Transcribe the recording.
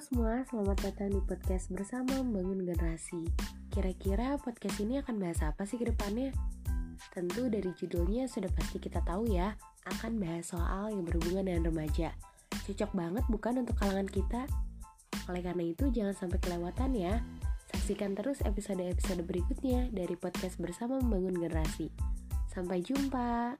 semua, selamat datang di podcast bersama Membangun Generasi. Kira-kira podcast ini akan bahas apa sih ke depannya? Tentu dari judulnya sudah pasti kita tahu ya, akan bahas soal yang berhubungan dengan remaja. Cocok banget bukan untuk kalangan kita? Oleh karena itu jangan sampai kelewatan ya. Saksikan terus episode-episode berikutnya dari podcast bersama Membangun Generasi. Sampai jumpa.